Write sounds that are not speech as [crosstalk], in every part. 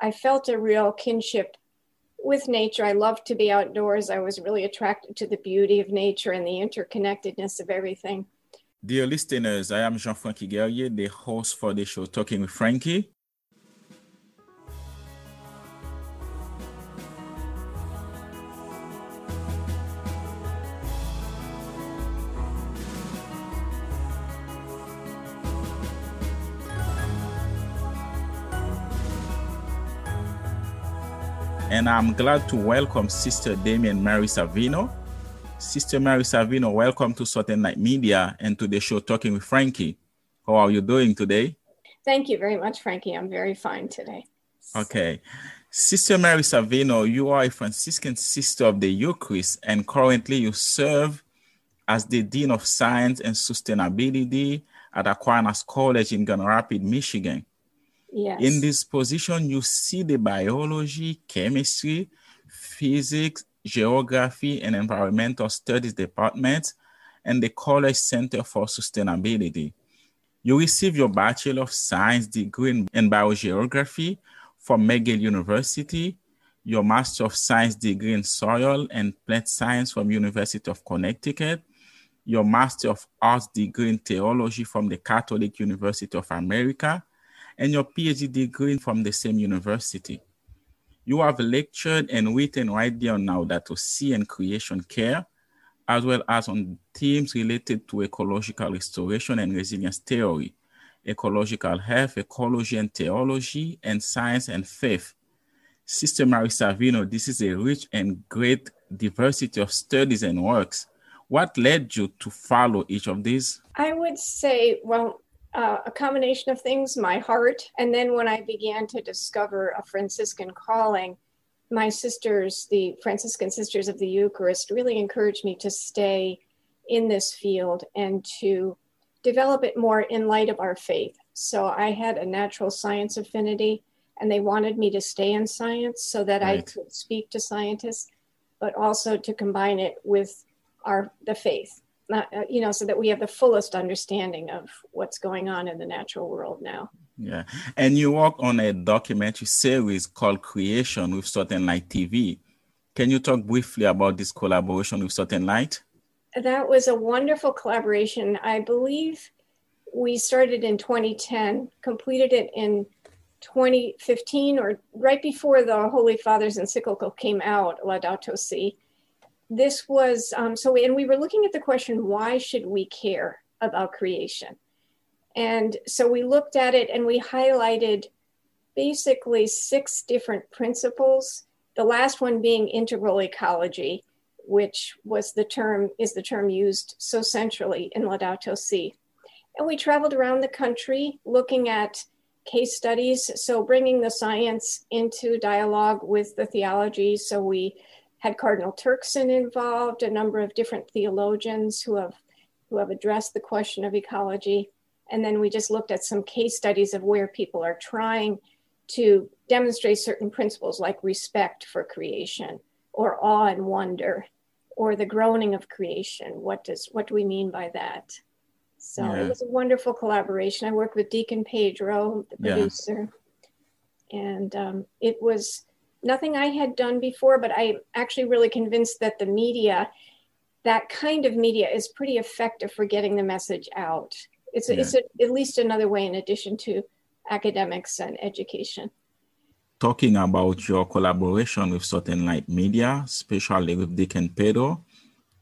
I felt a real kinship with nature. I loved to be outdoors. I was really attracted to the beauty of nature and the interconnectedness of everything. Dear listeners, I am Jean Frankie Guerrier, the host for the show Talking with Frankie. And I'm glad to welcome Sister Damien Mary Savino. Sister Mary Savino, welcome to Salt and Light Media and to the show Talking with Frankie. How are you doing today? Thank you very much, Frankie. I'm very fine today. Okay. Sister Mary Savino, you are a Franciscan sister of the Eucharist, and currently you serve as the Dean of Science and Sustainability at Aquinas College in Grand Rapids, Michigan. Yes. In this position, you see the biology, chemistry, physics, geography, and environmental studies departments and the College Center for Sustainability. You receive your Bachelor of Science degree in biogeography from McGill University, your Master of Science degree in soil and plant science from University of Connecticut, your Master of Arts degree in theology from the Catholic University of America, and your PhD degree from the same university. You have lectured and written right there now on Laudato Si and creation care, as well as on themes related to ecological restoration and resilience theory, ecological health, ecology and theology, and science and faith. Sister Mary Savino, this is a rich and great diversity of studies and works. What led you to follow each of these? I would say, well, uh, a combination of things my heart and then when i began to discover a franciscan calling my sisters the franciscan sisters of the eucharist really encouraged me to stay in this field and to develop it more in light of our faith so i had a natural science affinity and they wanted me to stay in science so that right. i could speak to scientists but also to combine it with our the faith uh, you know, so that we have the fullest understanding of what's going on in the natural world now. Yeah. And you work on a documentary series called Creation with Salt and Light TV. Can you talk briefly about this collaboration with Salt and Light? That was a wonderful collaboration. I believe we started in 2010, completed it in 2015 or right before the Holy Father's encyclical came out, Laudato Si this was um, so and we were looking at the question why should we care about creation? And so we looked at it and we highlighted basically six different principles the last one being integral ecology which was the term is the term used so centrally in laudato si and we traveled around the country looking at case studies so bringing the science into dialogue with the theology. So we had Cardinal Turkson involved, a number of different theologians who have who have addressed the question of ecology. And then we just looked at some case studies of where people are trying to demonstrate certain principles like respect for creation or awe and wonder or the groaning of creation. What does what do we mean by that? So yeah. it was a wonderful collaboration. I worked with Deacon Pedro, the producer, yeah. and um, it was nothing I had done before, but I'm actually really convinced that the media, that kind of media, is pretty effective for getting the message out. It's, yeah. it's a, at least another way in addition to academics and education. Talking about your collaboration with Salt and Light Media, especially with Deacon Pedro,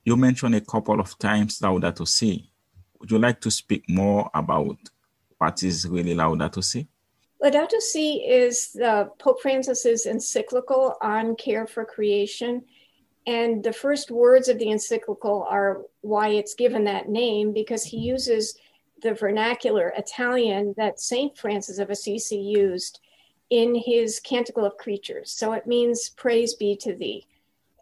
you mentioned a couple of times Laudato Si. Would you like to speak more about what is really Laudato Si? Laudato Si is the Pope Francis's encyclical on care for creation. And the first words of the encyclical are why it's given that name, because he uses the vernacular Italian that St. Francis of Assisi used in his Canticle of Creatures. So it means praise be to thee.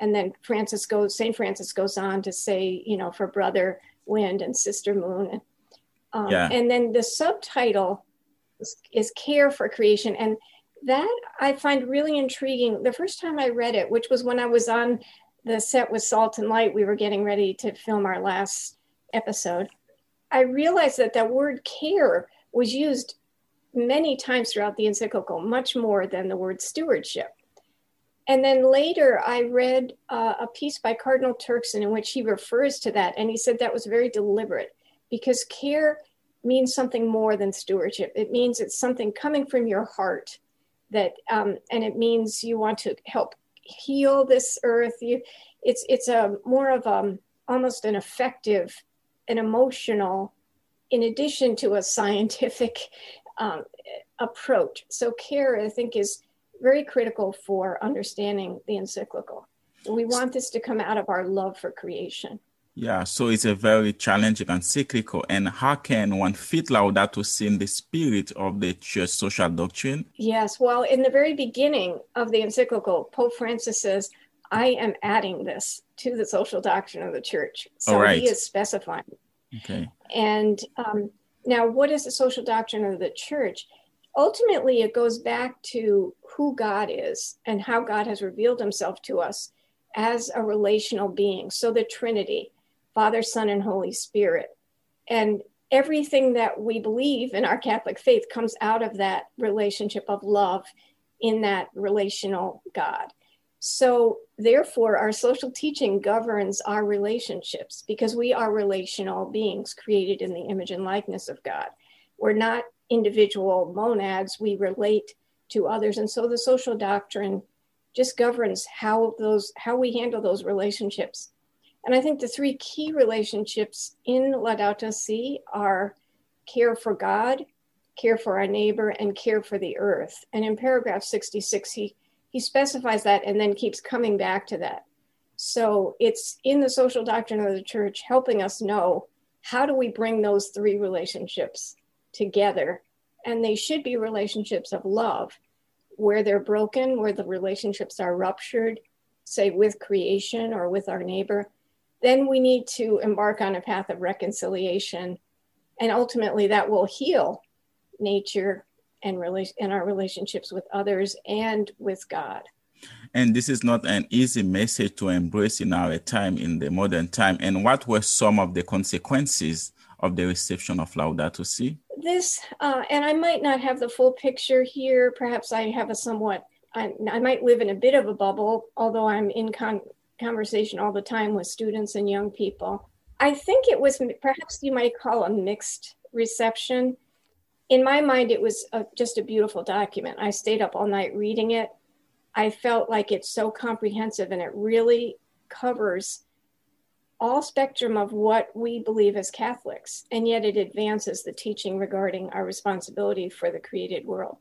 And then Francis goes, St. Francis goes on to say, you know, for brother wind and sister moon. Um, yeah. And then the subtitle is care for creation. And that I find really intriguing. The first time I read it, which was when I was on the set with Salt and Light, we were getting ready to film our last episode. I realized that that word care was used many times throughout the encyclical, much more than the word stewardship. And then later, I read uh, a piece by Cardinal Turkson in which he refers to that. And he said that was very deliberate because care means something more than stewardship. It means it's something coming from your heart that, um, and it means you want to help heal this earth. You, it's it's a more of a um, almost an effective, an emotional, in addition to a scientific [laughs] um, approach. So care, I think, is very critical for understanding the encyclical. We want this to come out of our love for creation. Yeah, so it's a very challenging encyclical. And how can one fit Laudato Si in the spirit of the church social doctrine? Yes, well, in the very beginning of the encyclical, Pope Francis says, I am adding this to the social doctrine of the church. So right. he is specifying. Okay. And um, now, what is the social doctrine of the church? Ultimately, it goes back to who God is and how God has revealed himself to us as a relational being. So, the Trinity, Father, Son, and Holy Spirit. And everything that we believe in our Catholic faith comes out of that relationship of love in that relational God. So, therefore, our social teaching governs our relationships because we are relational beings created in the image and likeness of God. We're not individual monads, we relate to others. And so the social doctrine just governs how those how we handle those relationships. And I think the three key relationships in Laudato Si are care for God, care for our neighbor, and care for the earth. And in paragraph 66, he he specifies that and then keeps coming back to that. So it's in the social doctrine of the church helping us know how do we bring those three relationships together. And they should be relationships of love. Where they're broken, where the relationships are ruptured, say with creation or with our neighbor, then we need to embark on a path of reconciliation. And ultimately, that will heal nature and rela- in our relationships with others and with God. And this is not an easy message to embrace in our time, in the modern time. And what were some of the consequences of the reception of Laudato Si? This, uh, and I might not have the full picture here. Perhaps I have a somewhat, I, I might live in a bit of a bubble, although I'm in con- conversation all the time with students and young people. I think it was perhaps you might call a mixed reception in my mind, it was a, just a beautiful document. I stayed up all night reading it. I felt like it's so comprehensive and it really covers all spectrum of what we believe as Catholics, and yet it advances the teaching regarding our responsibility for the created world.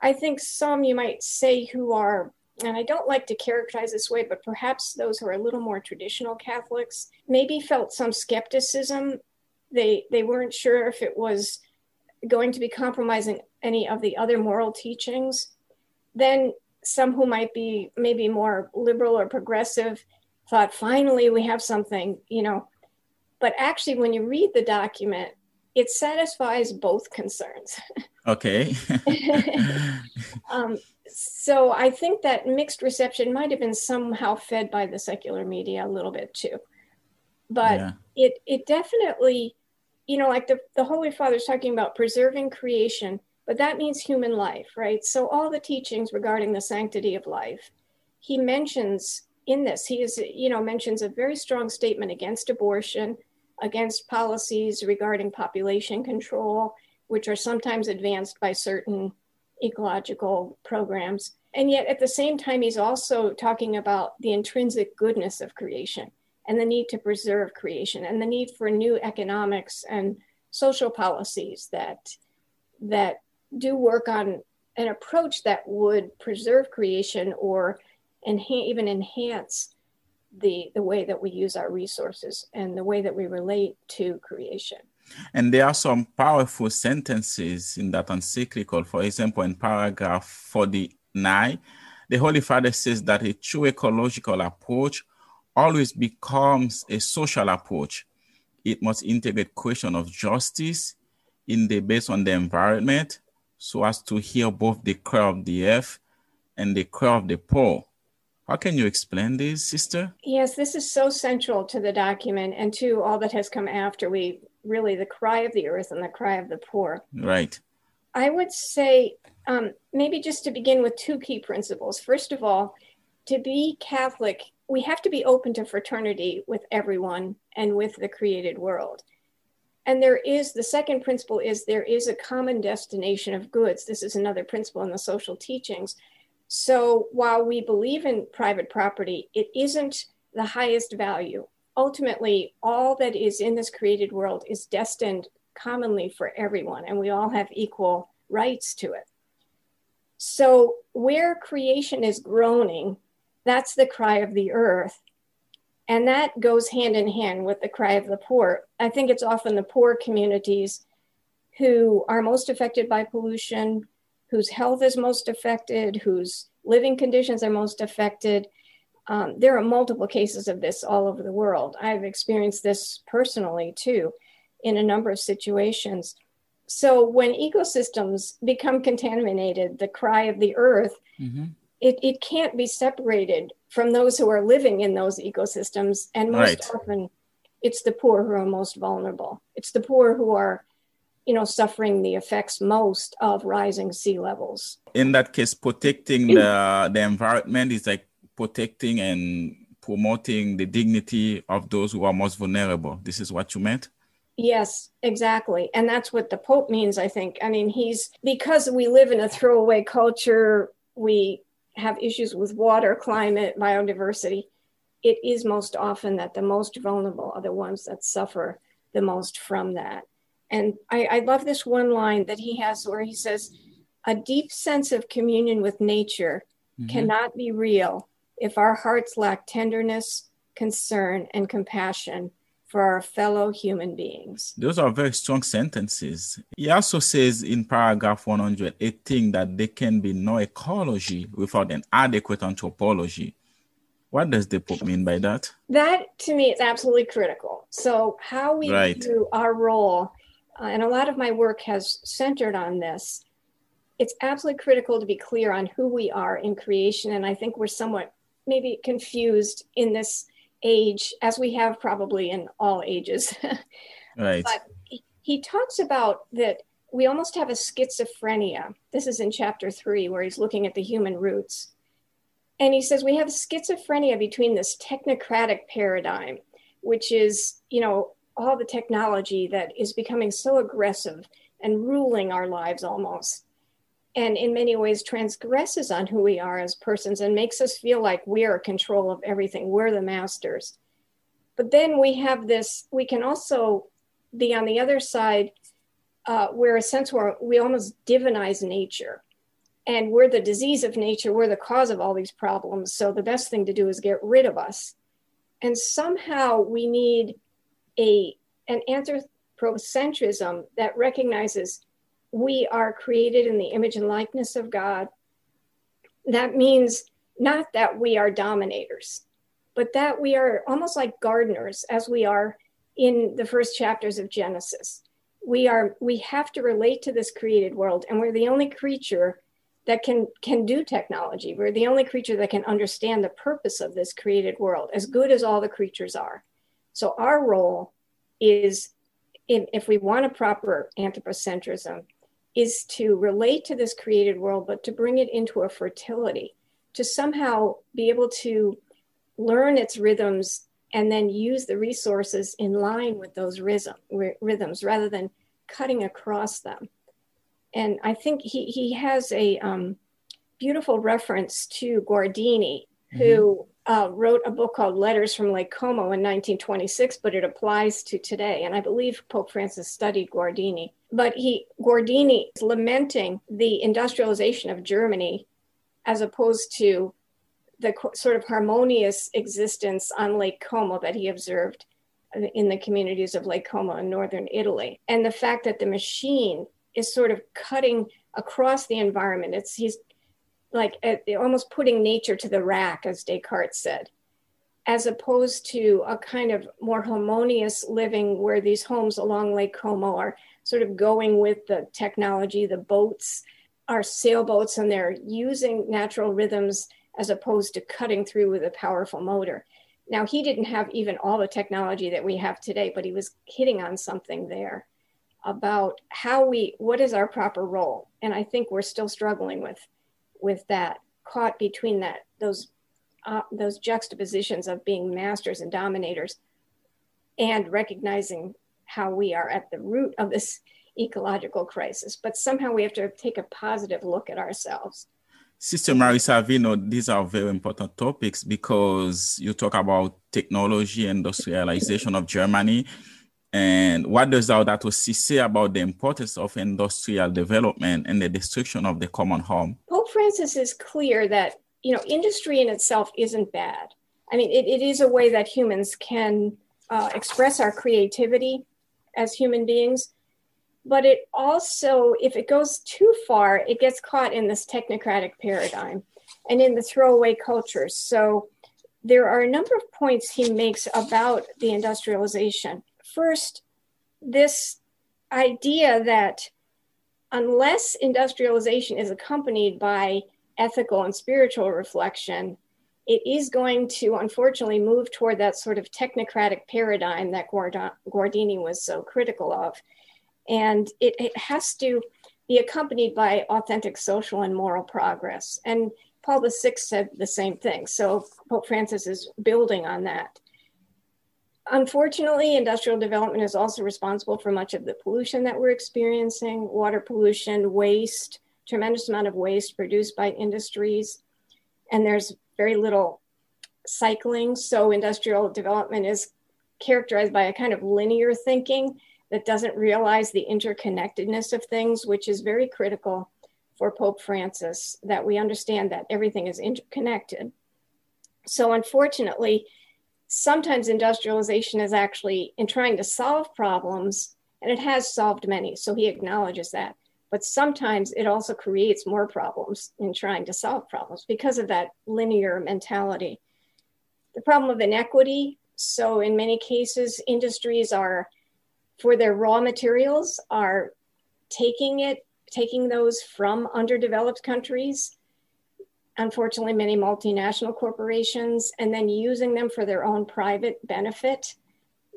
I think some you might say who are, and I don't like to characterize this way, but perhaps those who are a little more traditional Catholics maybe felt some skepticism. They they weren't sure if it was going to be compromising any of the other moral teachings, then some who might be maybe more liberal or progressive thought, finally, we have something, you know. But actually, when you read the document, it satisfies both concerns. Okay. [laughs] um, so I think that mixed reception might have been somehow fed by the secular media a little bit too. But yeah. it it definitely you know, like the, the Holy Father's talking about preserving creation, but that means human life, right? So all the teachings regarding the sanctity of life, he mentions in this, he is, you know, mentions a very strong statement against abortion, against policies regarding population control, which are sometimes advanced by certain ecological programs. And yet at the same time, he's also talking about the intrinsic goodness of creation and the need to preserve creation and the need for new economics and social policies that that do work on an approach that would preserve creation or enhance, even enhance the the way that we use our resources and the way that we relate to creation. And there are some powerful sentences in that encyclical. For example, in paragraph 49, the Holy Father says that a true ecological approach always becomes a social approach. It must integrate question of justice in the based on the environment so as to hear both the cry of the earth and the cry of the poor. How can you explain this, sister? Yes, this is so central to the document and to all that has come after. We really the cry of the earth and the cry of the poor. Right. I would say um, maybe just to begin with two key principles. First of all, to be Catholic, we have to be open to fraternity with everyone and with the created world. And there is the second principle is there is a common destination of goods. This is another principle in the social teachings. So while we believe in private property, it isn't the highest value. Ultimately, all that is in this created world is destined commonly for everyone, and we all have equal rights to it. So, where creation is groaning, that's the cry of the earth. And that goes hand in hand with the cry of the poor. I think it's often the poor communities who are most affected by pollution, whose health is most affected, whose living conditions are most affected. Um, there are multiple cases of this all over the world. I've experienced this personally too in a number of situations. So when ecosystems become contaminated, the cry of the earth, mm-hmm. it, it can't be separated from those who are living in those ecosystems. And most right. often, it's the poor who are most vulnerable. It's the poor who are, you know, suffering the effects most of rising sea levels. In that case, protecting the, the environment is like protecting and promoting the dignity of those who are most vulnerable. This is what you meant? Yes, exactly. And that's what the Pope means, I think. I mean, he's because we live in a throwaway culture, we have issues with water, climate, biodiversity, it is most often that the most vulnerable are the ones that suffer the most from that. And I, I love this one line that he has where he says, A deep sense of communion with nature mm-hmm. cannot be real if our hearts lack tenderness, concern, and compassion for our fellow human beings. Those are very strong sentences. He also says in paragraph 118 that there can be no ecology without an adequate anthropology. What does the Pope mean by that? That to me is absolutely critical. So, how we right. do our role, uh, and a lot of my work has centered on this, it's absolutely critical to be clear on who we are in creation. And I think we're somewhat maybe confused in this age, as we have probably in all ages. [laughs] right. But he talks about that we almost have a schizophrenia. This is in chapter three, where he's looking at the human roots. And he says we have schizophrenia between this technocratic paradigm, which is, you know, all the technology that is becoming so aggressive and ruling our lives almost and in many ways transgresses on who we are as persons and makes us feel like we're in control of everything. We're the masters. But then we have this we can also be on the other side uh, where a sense where we almost divinize nature and we're the disease of nature. We're the cause of all these problems. So the best thing to do is get rid of us. And somehow we need a an anthropocentrism that recognizes we are created in the image and likeness of God. That means not that we are dominators, but that we are almost like gardeners, as we are in the first chapters of Genesis. We are we have to relate to this created world, and we're the only creature that can can do technology. We're the only creature that can understand the purpose of this created world, as good as all the creatures are. So our role is, in, if we want a proper anthropocentrism, is to relate to this created world, but to bring it into a fertility, to somehow be able to learn its rhythms and then use the resources in line with those rhythm, rhythms rather than cutting across them. And I think he, he has a um, beautiful reference to Guardini, who mm-hmm uh, wrote a book called Letters from Lake Como in 1926, but it applies to today. And I believe Pope Francis studied Guardini. But he Guardini is lamenting the industrialization of Germany as opposed to the sort of harmonious existence on Lake Como that he observed in the communities of Lake Como in northern Italy. And the fact that the machine is sort of cutting across the environment. It's he's like uh, almost putting nature to the rack, as Descartes said, as opposed to a kind of more harmonious living where these homes along Lake Como are sort of going with the technology. The boats are sailboats and they're using natural rhythms as opposed to cutting through with a powerful motor. Now, he didn't have even all the technology that we have today, but he was hitting on something there. about how we what is our proper role and i think we're still struggling with with that caught between that those uh, those juxtapositions of being masters and dominators and recognizing how we are at the root of this ecological crisis. But somehow we have to take a positive look at ourselves. Sister Mary Savino, these are very important topics because you talk about technology, industrialization of Germany, and what does Laudato say about the importance of industrial development and the destruction of the common home? Pope Francis is clear that you know industry in itself isn't bad. I mean, it, it is a way that humans can uh, express our creativity as human beings, but it also, if it goes too far, it gets caught in this technocratic paradigm and in the throwaway culture. So there are a number of points he makes about the industrialization first, this idea that unless industrialization is accompanied by ethical and spiritual reflection, it is going to unfortunately move toward that sort of technocratic paradigm that Guardini was so critical of. And it, it has to be accompanied by authentic social and moral progress. And Paul VI said the same thing. So Pope Francis is building on that. Unfortunately, industrial development is also responsible for much of the pollution that we're experiencing water pollution, waste, tremendous amount of waste produced by industries. And there's very little cycling. So, industrial development is characterized by a kind of linear thinking that doesn't realize the interconnectedness of things, which is very critical for Pope Francis, that we understand that everything is interconnected. So, unfortunately, sometimes industrialization is actually in trying to solve problems, and it has solved many. So he acknowledges that. But sometimes it also creates more problems in trying to solve problems because of that linear mentality. The problem of inequity. So, in many cases, industries are, for their raw materials, are taking it, taking those from underdeveloped countries unfortunately many multinational corporations and then using them for their own private benefit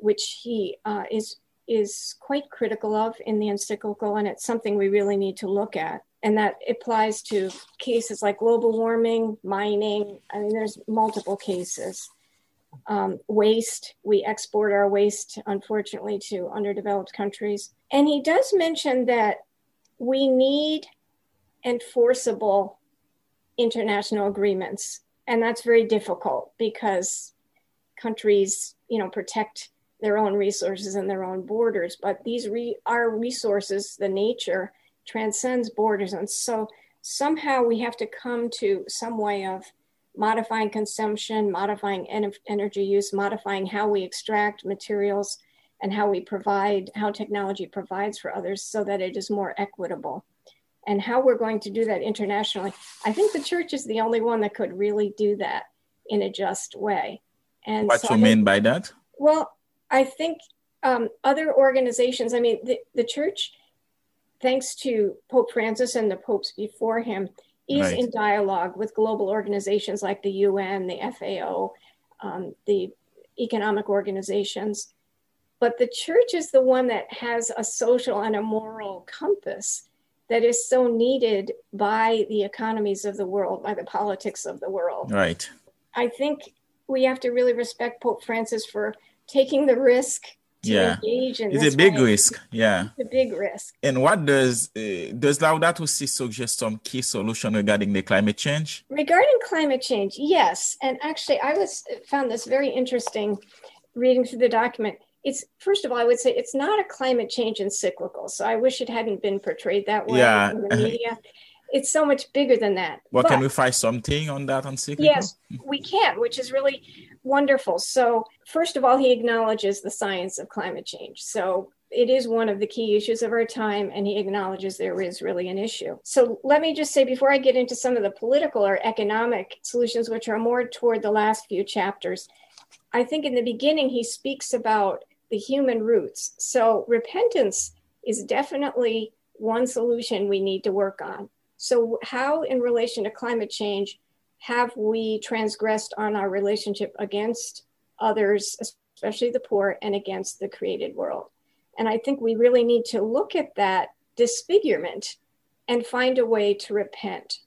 which he uh, is is quite critical of in the encyclical and it's something we really need to look at. And that applies to cases like global warming mining i mean there's multiple cases. Um, waste we export our waste unfortunately to underdeveloped countries. And he does mention that we need enforceable international agreements. And that's very difficult because countries you know protect their own resources and their own borders. But these re- our resources the nature transcends borders. And so somehow we have to come to some way of modifying consumption modifying en- energy use modifying how we extract materials and how we provide how technology provides for others so that it is more equitable and how we're going to do that internationally. I think the church is the only one that could really do that in a just way. And what so you mean by that? Well, I think um, other organizations, I mean, the, the church, thanks to Pope Francis and the popes before him, is right. in dialogue with global organizations like the UN, the FAO, um, the economic organizations. But the church is the one that has a social and a moral compass that is so needed by the economies of the world, by the politics of the world. Right. I think we have to really respect Pope Francis for taking the risk to yeah. engage in it's a big risk yeah it's a big risk and what does uh, does laudato si suggest some key solution regarding the climate change regarding climate change yes and actually i was found this very interesting reading through the document it's first of all, I would say it's not a climate change encyclical. So I wish it hadn't been portrayed that way yeah. in the media. it's so much bigger than that. Well, but, can we find something on that on encyclical? Yes, we can, which is really wonderful. So first of all, he acknowledges the science of climate change. So it is one of the key issues of our time, and he acknowledges there is really an issue. So, let me just say before I get into some of the political or economic solutions, which are more toward the last few chapters, I think in the beginning he speaks about the human roots. So repentance is definitely one solution we need to work on. So, how in relation to climate change have we transgressed on our relationship against others, especially the poor, and against the created world? And I think we really need to look at that disfigurement and find a way to repent.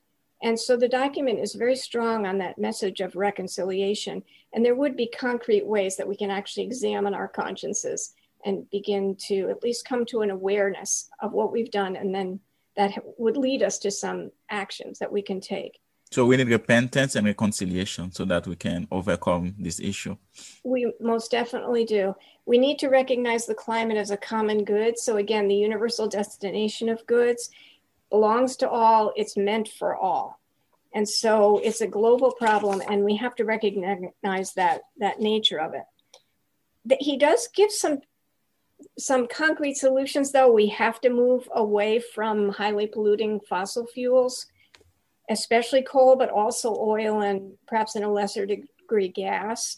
And so the document is very strong on that message of reconciliation. And there would be concrete ways that we can actually examine our consciences and begin to at least come to an awareness of what we've done. And then that would lead us to some actions that we can take. So we need repentance and reconciliation so that we can overcome this issue. We most definitely do. We need to recognize the climate as a common good. So again, the universal destination of goods belongs to all, it's meant for all. And so it's a global problem and we have to recognize that that nature of it. He does give some some concrete solutions though. We have to move away from highly polluting fossil fuels especially coal, but also oil and perhaps in a lesser degree gas.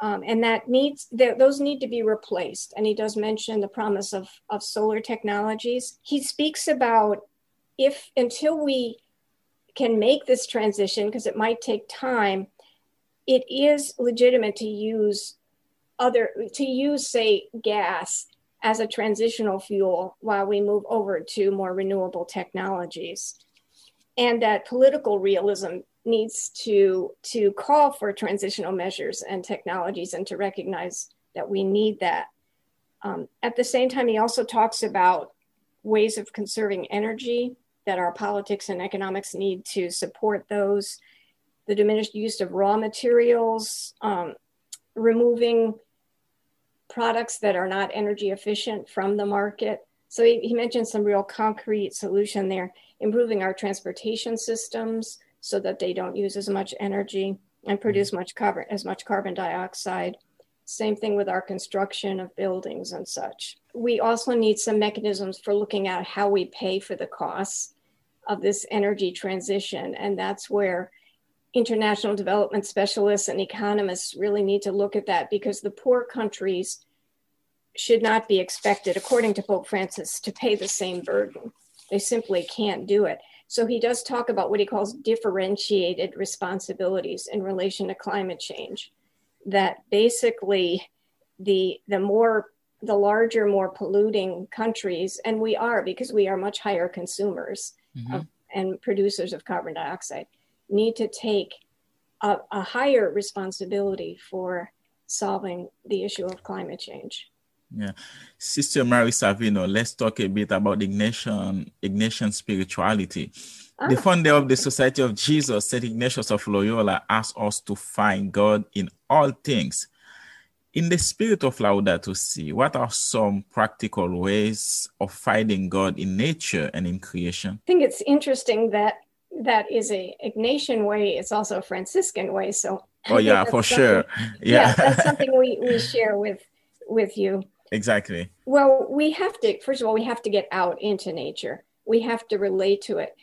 Um, and that needs those need to be replaced. And he does mention the promise of, of solar technologies. He speaks about if until we can make this transition, because it might take time, it is legitimate to use other to use, say, gas as a transitional fuel while we move over to more renewable technologies. And that political realism needs to to call for transitional measures and technologies and to recognize that we need that. Um, at the same time he also talks about ways of conserving energy that our politics and economics need to support those the diminished use of raw materials um, removing products that are not energy efficient from the market so he, he mentioned some real concrete solution there improving our transportation systems so that they don't use as much energy and produce much carbon as much carbon dioxide. Same thing with our construction of buildings and such. We also need some mechanisms for looking at how we pay for the costs of this energy transition. And that's where international development specialists and economists really need to look at that because the poor countries should not be expected, according to Pope Francis, to pay the same burden. They simply can't do it. So he does talk about what he calls differentiated responsibilities in relation to climate change. That basically the the more the larger, more polluting countries, and we are because we are much higher consumers mm-hmm. of, and producers of carbon dioxide, need to take a, a higher responsibility for solving the issue of climate change. Yeah. Sister Mary Savino, let's talk a bit about Ignatian, Ignatian spirituality. The ah. founder of the Society of Jesus, St. Ignatius of Loyola, asked us to find God in all things. In the spirit of Laudato Si, what are some practical ways of finding God in nature and in creation? I think it's interesting that that is a Ignatian way. It's also a Franciscan way. So, oh yeah, [laughs] for sure. [laughs] Yeah. yeah, that's something we, we share with with you. Exactly. Well, we have to, first of all, we have to get out into nature. We have to relate to it.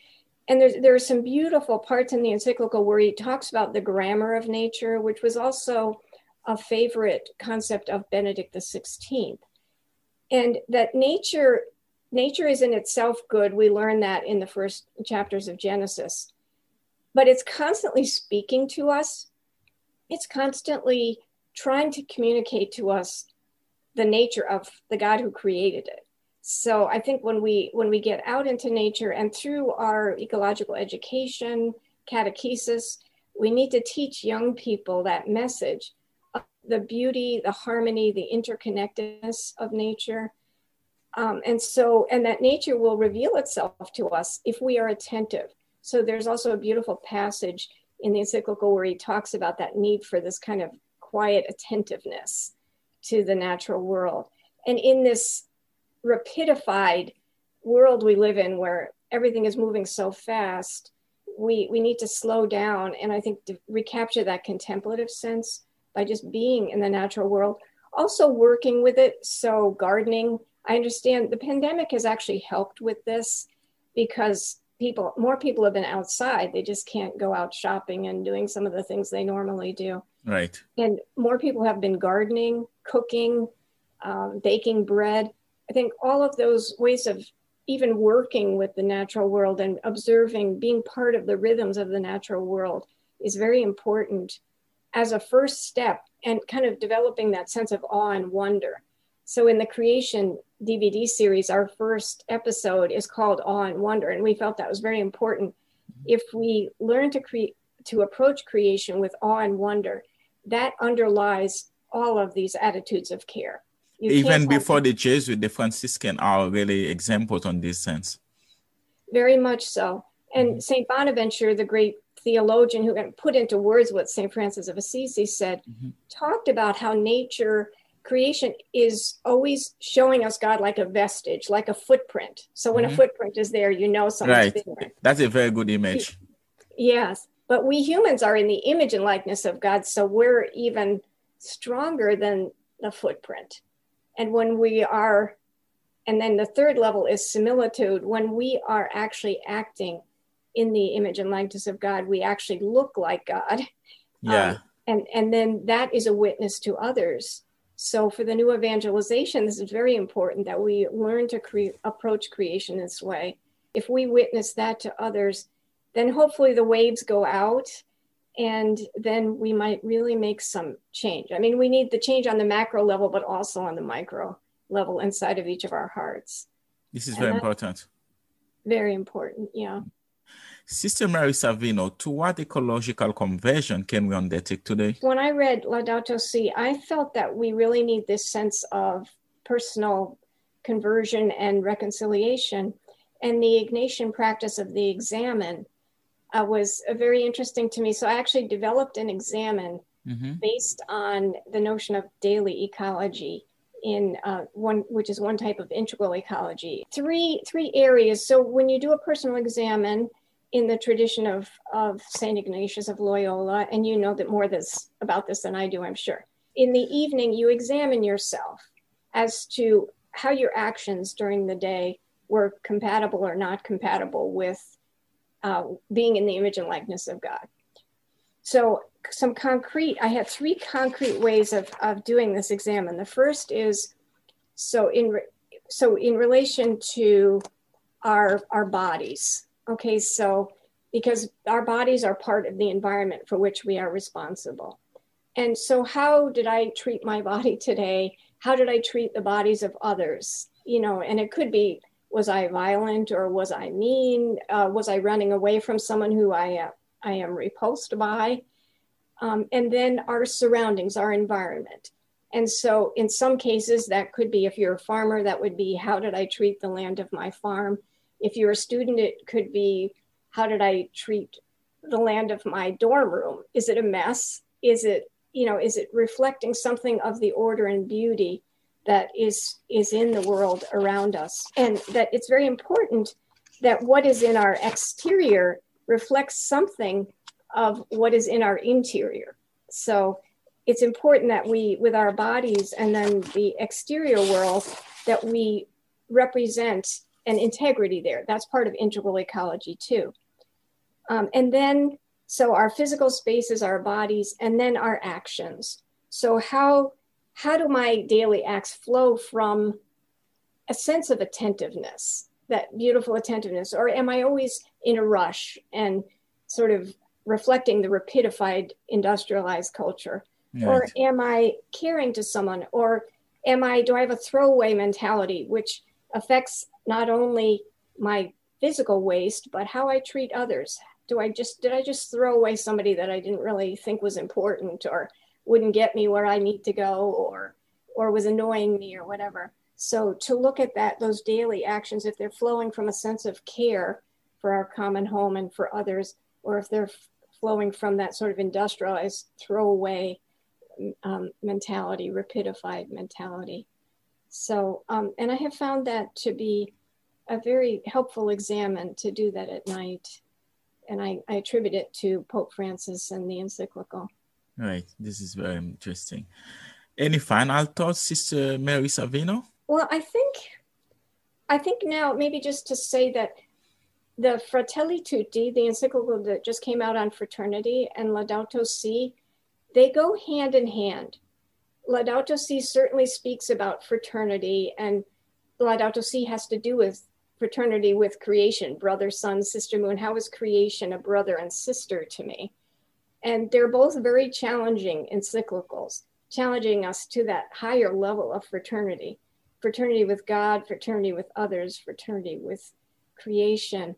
And there's, there are some beautiful parts in the encyclical where he talks about the grammar of nature, which was also a favorite concept of Benedict XVI. And that nature, nature is in itself good. We learn that in the first chapters of Genesis. But it's constantly speaking to us. It's constantly trying to communicate to us the nature of the God who created it. So I think when we when we get out into nature and through our ecological education, catechesis, we need to teach young people that message the beauty, the harmony, the interconnectedness of nature. Um, and so, and that nature will reveal itself to us if we are attentive. So there's also a beautiful passage in the encyclical where he talks about that need for this kind of quiet attentiveness to the natural world. And in this rapidified world we live in where everything is moving so fast, we, we need to slow down and I think recapture that contemplative sense by just being in the natural world. Also, working with it. So, gardening, I understand the pandemic has actually helped with this because people, more people have been outside. They just can't go out shopping and doing some of the things they normally do. Right. And more people have been gardening, cooking, um, baking bread. I think all of those ways of even working with the natural world and observing, being part of the rhythms of the natural world is very important as a first step and kind of developing that sense of awe and wonder. So in the creation, DVD series, our first episode is called Awe and Wonder, and we felt that was very important. If we learn to create to approach creation with awe and wonder, that underlies all of these attitudes of care. You Even before the Jesuit, the Franciscan are really examples on this sense. Very much so. And mm-hmm. St. Bonaventure, the great theologian who put into words what St. Francis of Assisi said, mm-hmm. talked about how nature creation is always showing us God like a vestige, like a footprint. So when mm-hmm. a footprint is there, you know something's right. there. That's a very good image. Yes. But we humans are in the image and likeness of God. So we're even stronger than the footprint. And when we are, and then the third level is similitude, when we are actually acting in the image and likeness of God, we actually look like God. Yeah. Um, and, and then that is a witness to others so for the new evangelization, this is very important that we learn to cre- approach creation this way. If we witness that to others, then hopefully the waves go out and then we might really make some change. I mean, we need the change on the macro level, but also on the micro level inside of each of our hearts. This is very important. Very important, yeah. Sister Mary Savino, to what ecological conversion can we undertake today? When I read Laudato Si, I felt that we really need this sense of personal conversion and reconciliation. And the Ignatian practice of the examen uh, was uh, very interesting to me. So I actually developed an examen mm-hmm. based on the notion of daily ecology in uh, one, which is one type of integral ecology. Three three areas. So when you do a personal examen, in the tradition of, of St. Ignatius of Loyola, and you know that more this, about this than I do, I'm sure. In the evening, you examine yourself as to how your actions during the day were compatible or not compatible with uh, being in the image and likeness of God. So, some concrete, I have three concrete ways of, of doing this examen. The first is so in, re, so in relation to our, our bodies, Okay, so because our bodies are part of the environment for which we are responsible. And so, how did I treat my body [laughs] today? How did I treat the bodies of others? You know, and it could be was I violent or was I mean? Uh, was I running away from someone who I, uh, I am repulsed by? Um, and then our surroundings, our environment. And so, in some cases, that could be if you're a farmer, that would be how did I treat the land of my farm? If you're a student, it could be how did I treat the land of my dorm room? Is it a mess? Is it, you know, is it reflecting something of the order and beauty that is is in the world around us? And that it's very important that what is in our exterior reflects something of what is in our interior. So it's important that we, with our bodies and then the exterior world, that we represent and integrity there. That's part of integral ecology too. Um, and then, so our physical spaces, our bodies, and then our actions. So how how do my daily acts flow from a sense of attentiveness, that beautiful attentiveness, or am I always in a rush and sort of reflecting the rapidified industrialized culture? Right. Or am I caring to someone? Or am I do I have a throwaway mentality, which affects not only my physical waste, but how I treat others. Do I just, did I just throw away somebody that I didn't really think was important or wouldn't get me where I need to go or, or was annoying me or whatever? So to look at that, those daily actions, if they're flowing from a sense of care for our common home and for others, or if they're flowing from that sort of industrialized throwaway um, mentality, rapidified mentality. So, um, and I have found that to be a very helpful examen to do that at night. And I, I attribute it to Pope Francis and the encyclical. Right. This is very interesting. Any final thoughts, Sister Mary Savino? Well, I think, I think now maybe just to say that the Fratelli Tutti, the encyclical that just came out on fraternity, and Laudato Si, they go hand in hand. Laudato Si certainly speaks about fraternity, and Laudato Si has to do with fraternity with creation, brother, sun, sister, moon. How is creation a brother and sister to me? And they're both very challenging encyclicals, challenging us to that higher level of fraternity. fraternity with God, fraternity with others, fraternity with creation.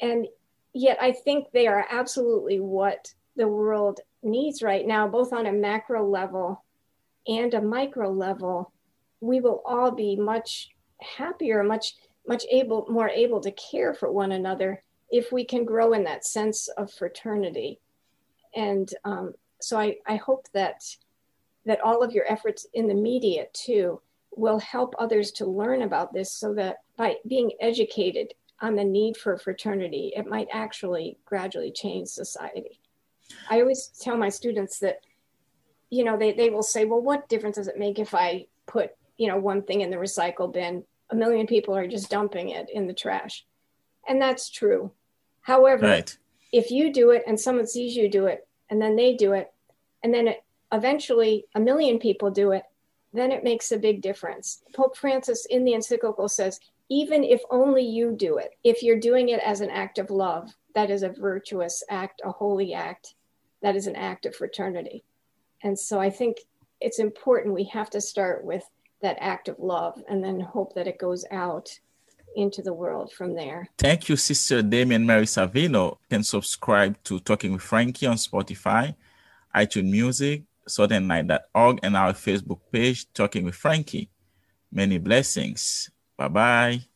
And yet, I think they are absolutely what the world needs right now, both on a macro level and a micro level. We will all be much happier, much, much able, more able to care for one another if we can grow in that sense of fraternity. And um, so I, I hope that that all of your efforts in the media too will help others to learn about this so that by being educated on the need for fraternity, it might actually gradually change society. I always tell my students that, you know, they, they will say, well, what difference does it make if I put, you know, one thing in the recycle bin? A million people are just dumping it in the trash. And that's true. However, right. if you do it and someone sees you do it and then they do it, and then it, eventually a million people do it, then it makes a big difference. Pope Francis in the encyclical says, even if only you do it, if you're doing it as an act of love, that is a virtuous act, a holy act, that is an act of fraternity. And so I think it's important we have to start with that act of love and then hope that it goes out into the world from there. Thank you, Sister Damien Mary Savino. You can subscribe to Talking with Frankie on Spotify, iTunes Music, saltandlight.org, and our Facebook page, Talking with Frankie. Many blessings. Bye bye.